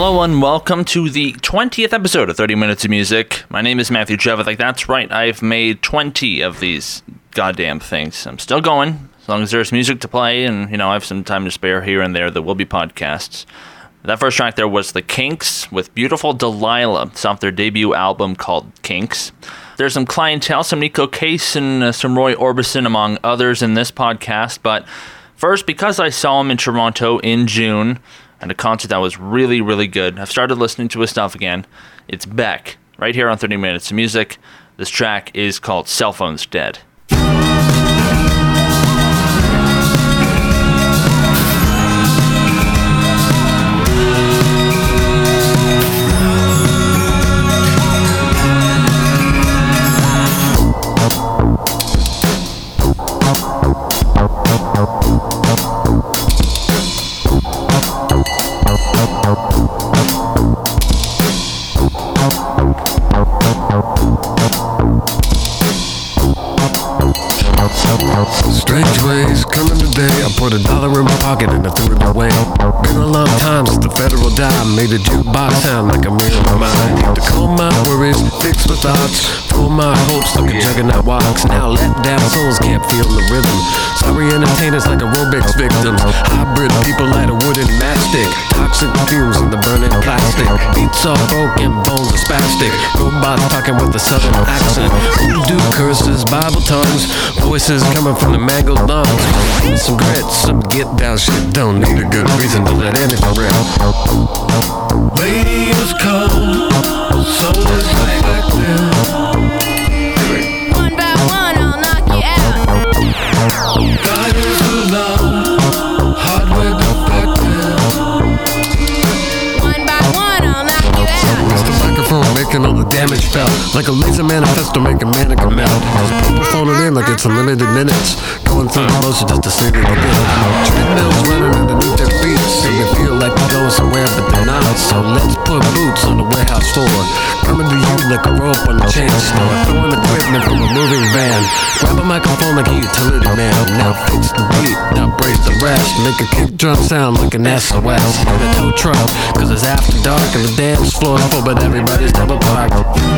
Hello and welcome to the 20th episode of 30 Minutes of Music. My name is Matthew Like That's right, I've made 20 of these goddamn things. I'm still going, as long as there's music to play and, you know, I have some time to spare here and there, there will be podcasts. That first track there was The Kinks with Beautiful Delilah. It's off their debut album called Kinks. There's some clientele, some Neko Case and uh, some Roy Orbison, among others, in this podcast. But first, because I saw him in Toronto in June at a concert that was really, really good, I've started listening to his stuff again. It's Beck, right here on 30 Minutes of Music. This track is called Cell Phones Dead. Ways coming today. I put a dollar in my pocket and I threw it away. Been a long time since the federal dime made a jukebox sound like a mirror of mine. To calm my worries, fix my thoughts, pull my hopes like a juggernaut walks. Now let down souls can't feel the rhythm. Sorry entertainers like aerobics victims. Hybrid people light a wooden matchstick. Toxic fumes in the burning plastic. Beats are broken, bones are spastic. Robots talking with a southern accent. Do curses, Bible tongues, voices coming from the mangled lungs. Some grits, some get down shit. Don't need a good reason to let anything rip. Radio's cold, so distracted. One am a felt. Like a laser manifesto making mannequin melt. Just people phoning in like it's unlimited minutes. Going through the motion just to see that they did. Treadmills running underneath their feet. So they feel like they're going somewhere, but they're not. So let's put boots on the warehouse floor. Coming to you like a rope on a chain store. Throwing equipment from a moving van. Grab a microphone like a utility man. Now fix the beat, now brace the rest. Make a kick drum sound like an SOS. In a tow truck, cause it's after dark and the dance floor's full, but everybody's double parked.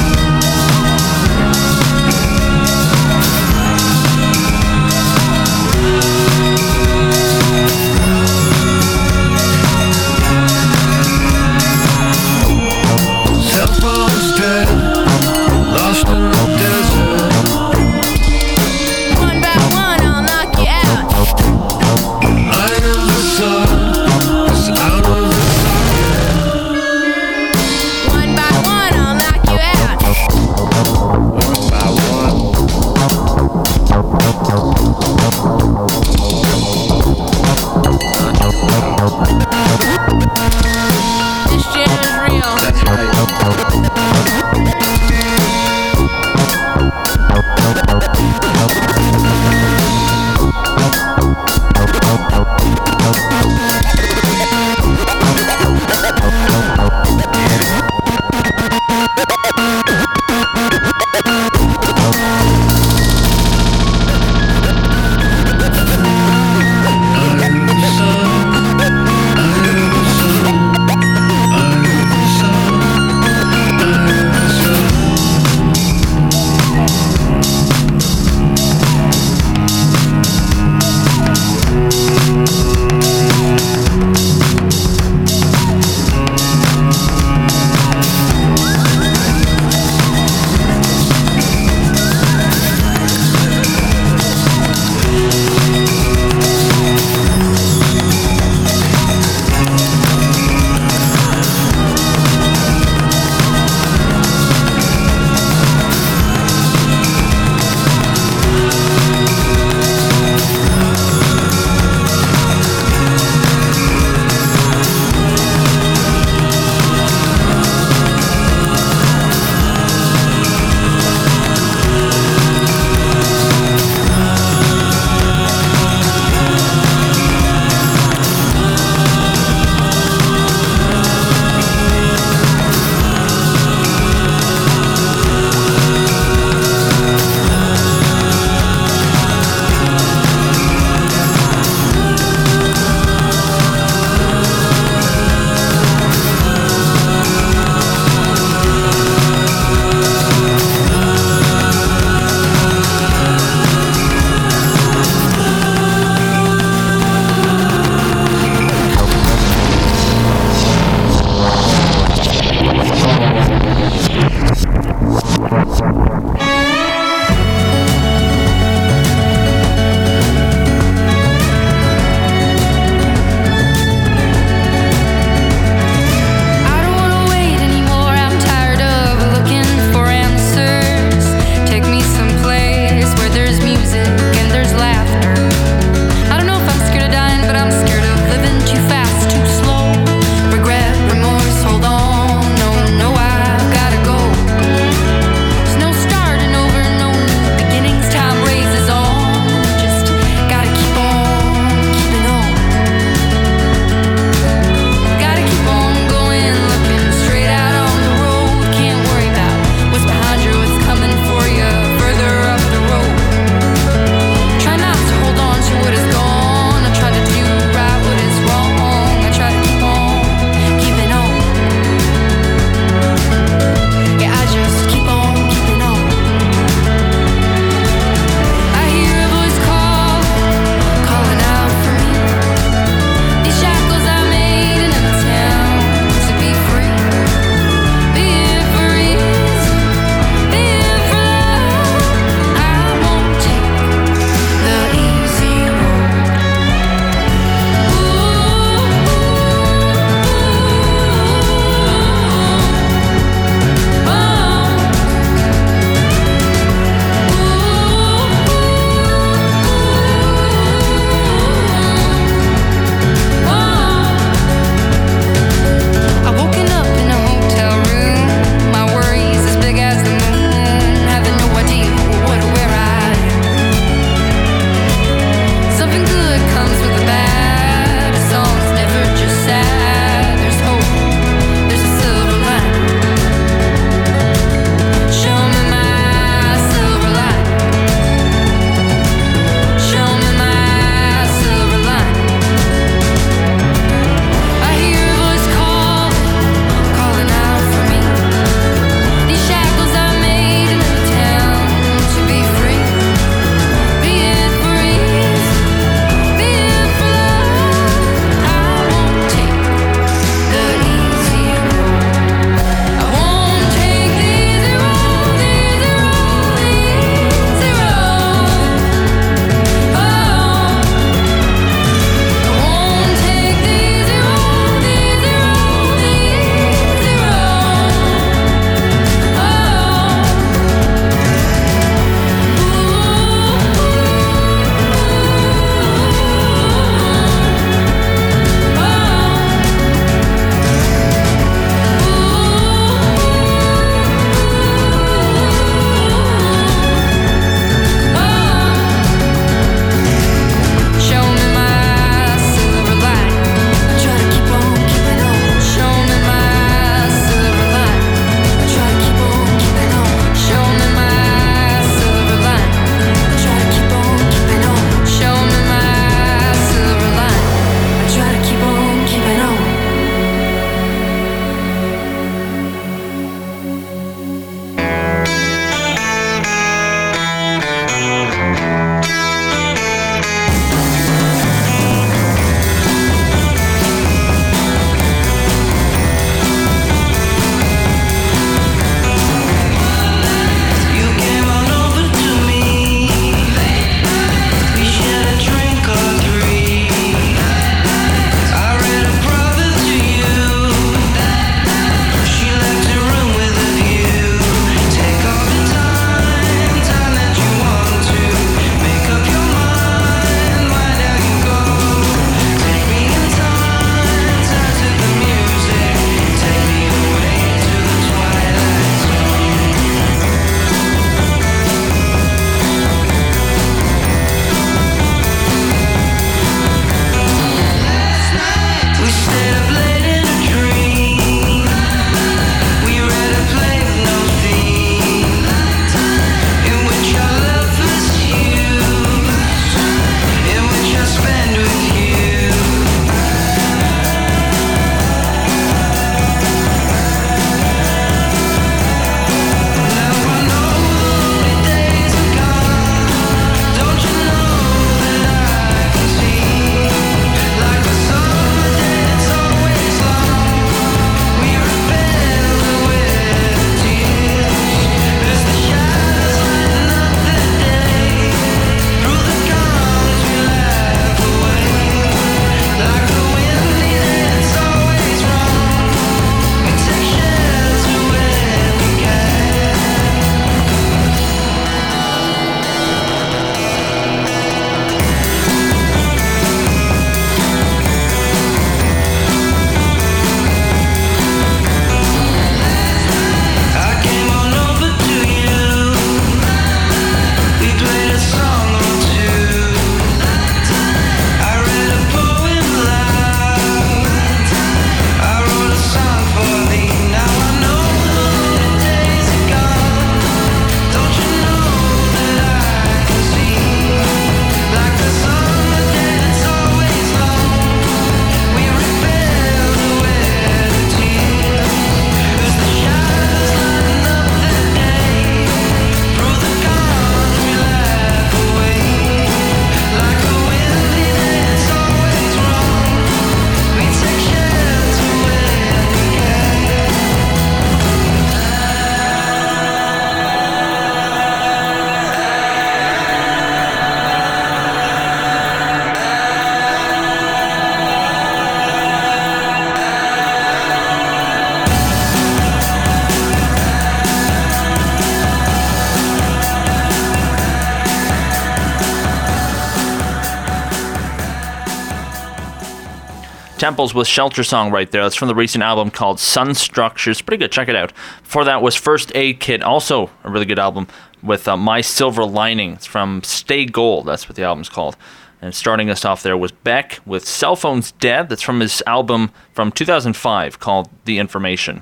Temples with Shelter Song right there. That's from the recent album called Sun Structures. Pretty good. Check it out. Before that was First Aid Kit, also a really good album with uh, My Silver Lining. It's from Stay Gold. That's what the album's called. And starting us off there was Beck with Cell Phones Dead. That's from his album from 2005 called The Information.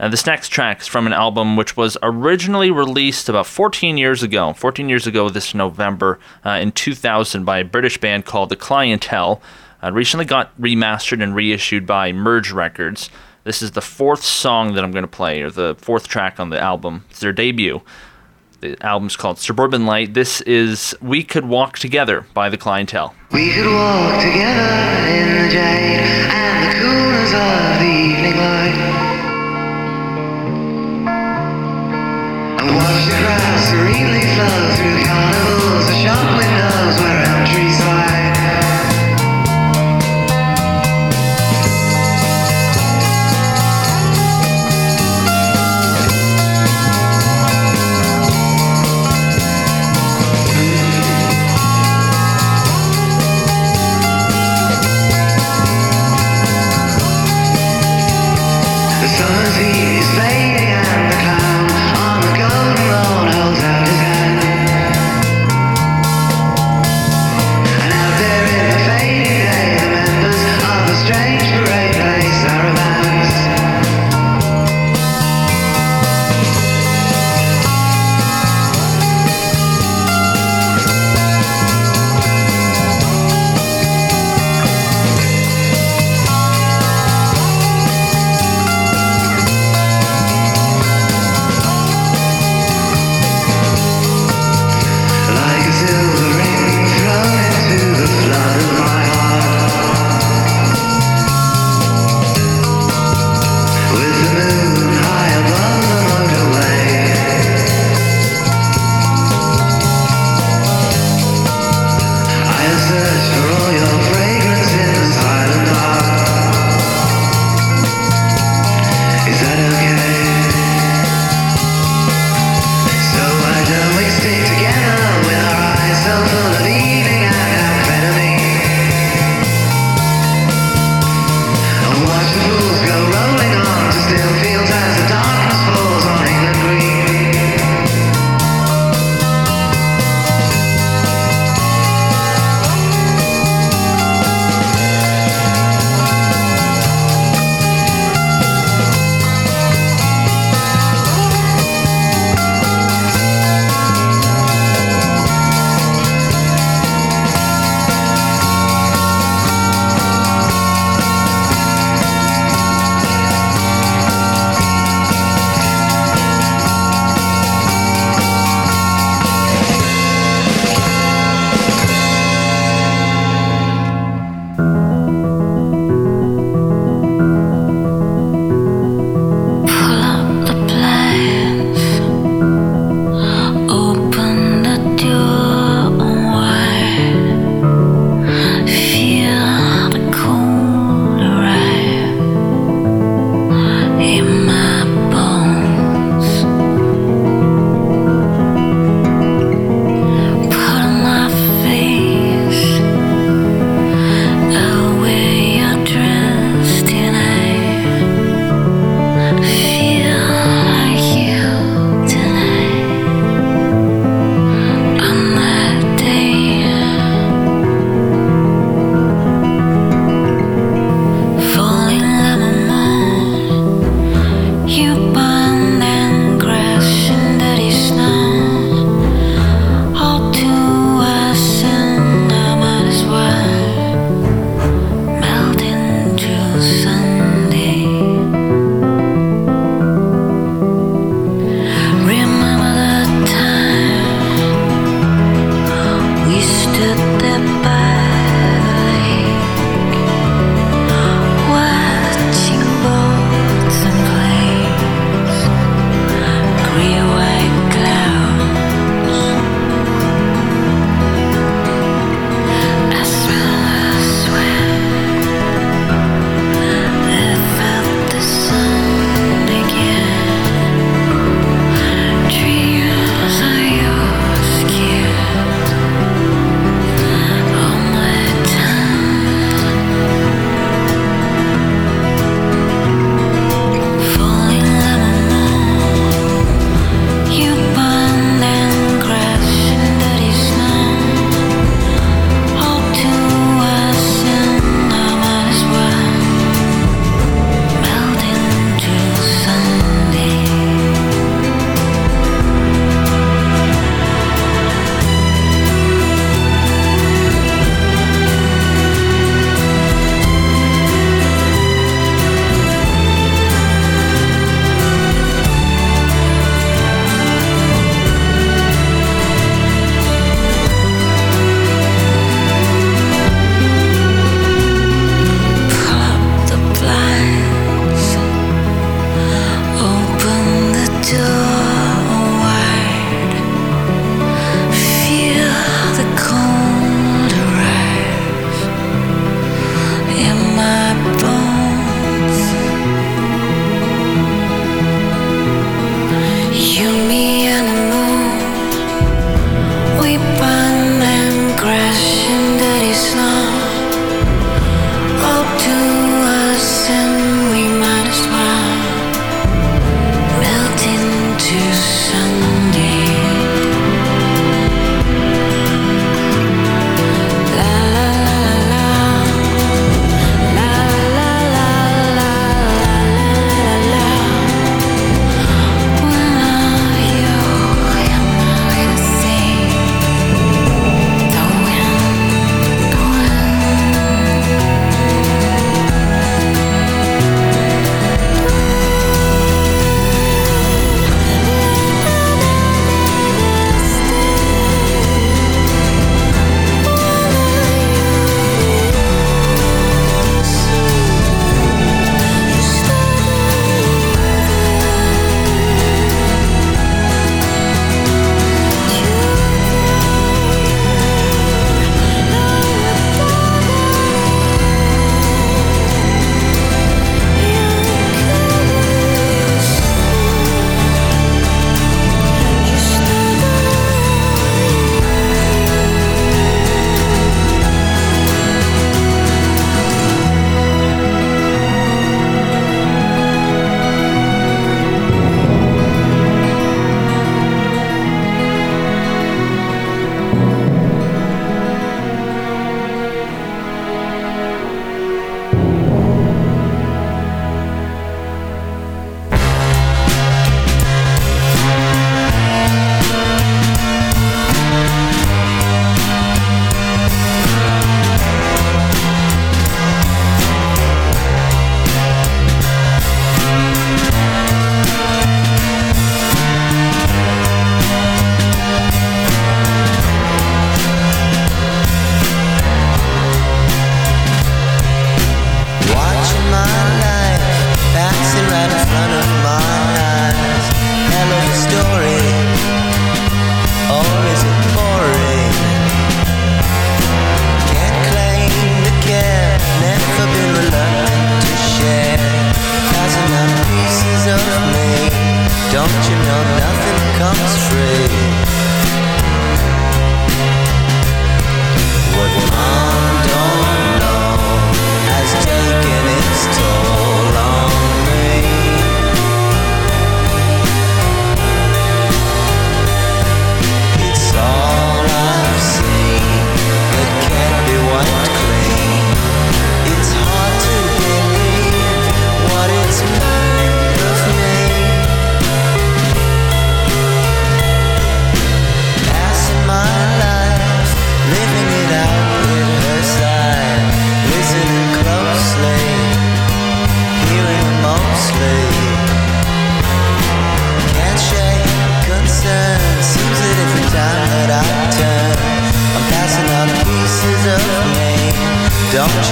Uh, this next track is from an album which was originally released about 14 years ago. 14 years ago this November uh, in 2000 by a British band called The Clientele. Uh, recently got remastered and reissued by Merge Records. This is the fourth song that I'm going to play, or the fourth track on the album. It's their debut. The album's called Suburban Light. This is We Could Walk Together by The Clientele. We could walk together in the jade and the coolness of the evening light. And watch the crowd serenely flow through carnivals, Is fading and the clown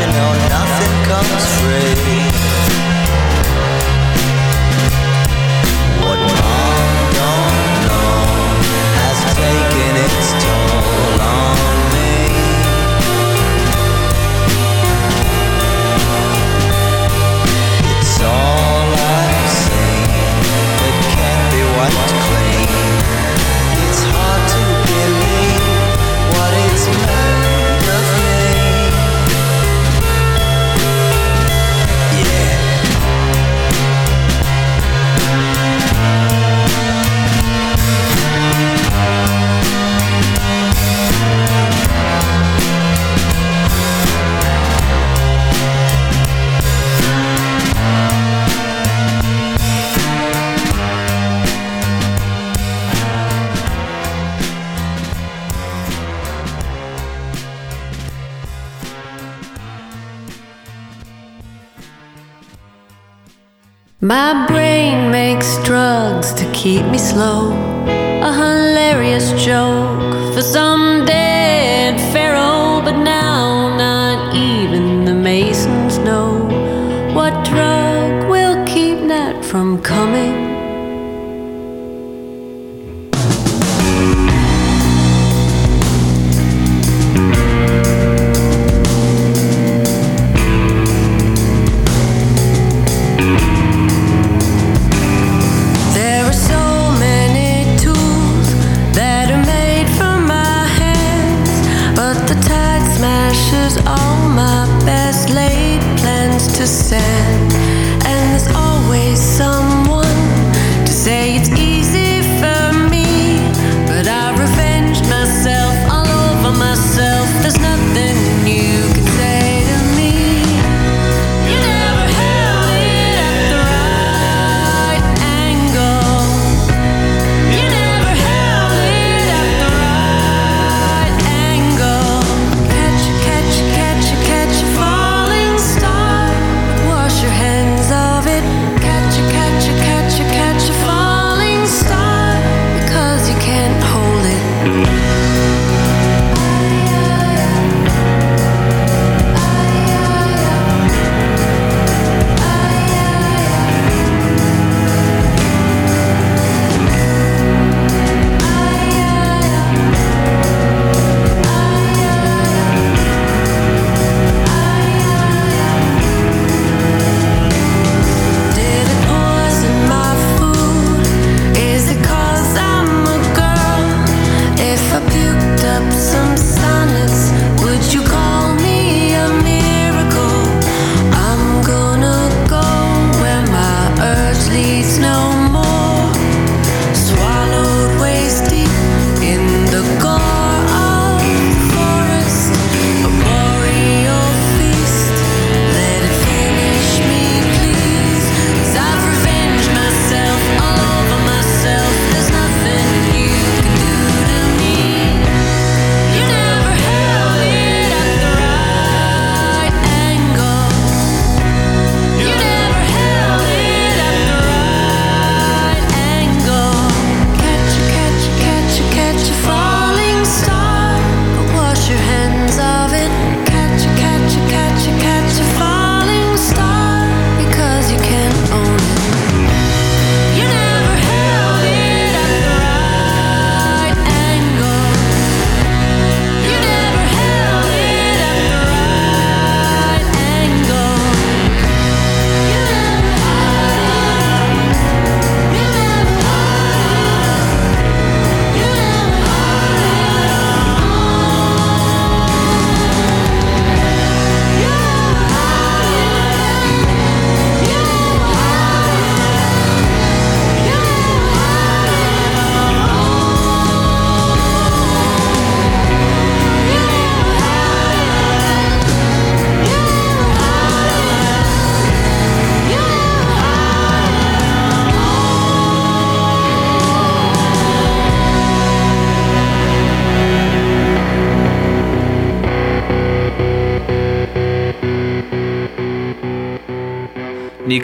you know nothing. My brain makes drugs to keep me slow. A hilarious joke for some day.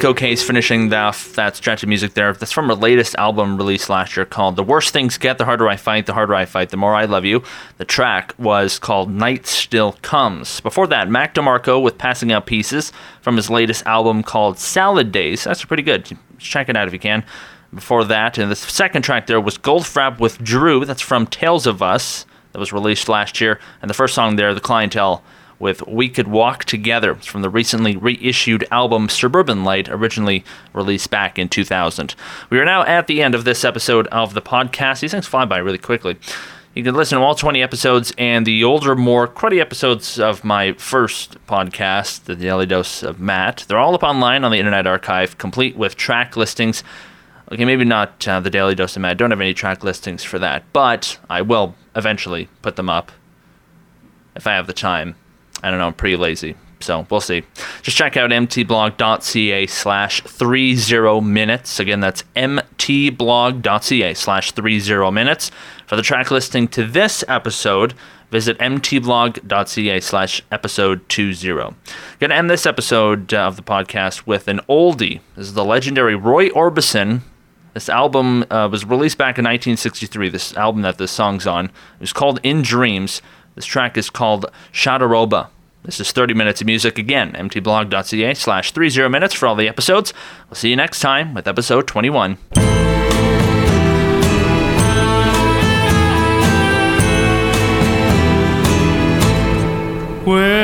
Neko Case finishing that, that stretch of music there. That's from her latest album released last year called The Worse Things Get, The Harder I Fight, The Harder I Fight, The More I Love You. The track was called Night Still Comes. Before that, Mac DeMarco with Passing Out Pieces from his latest album called Salad Days. That's pretty good. Check it out if you can. Before that, and the second track there was "Gold Goldfrapp with Drew. That's from Tales of Us. That was released last year. And the first song there, The Clientele with We Could Walk Together from the recently reissued album Suburban Light, originally released back in 2000. We are now at the end of this episode of the podcast. These things fly by really quickly. You can listen to all 20 episodes and the older, more cruddy episodes of my first podcast, The Daily Dose of Matt. They're all up online on the Internet Archive, complete with track listings. Okay, maybe not uh, The Daily Dose of Matt. I don't have any track listings for that, but I will eventually put them up if I have the time. I don't know, I'm pretty lazy. So we'll see. Just check out mtblog.ca slash 30 minutes. Again, that's mtblog.ca slash 30 minutes. For the track listing to this episode, visit mtblog.ca slash episode 20. Going to end this episode uh, of the podcast with an oldie. This is the legendary Roy Orbison. This album uh, was released back in 1963, this album that this song's on. It was called In Dreams. This track is called Shahdaroba. This is 30 minutes of music again. mtblog.ca slash 30 minutes for all the episodes. We'll see you next time with episode 21. Well,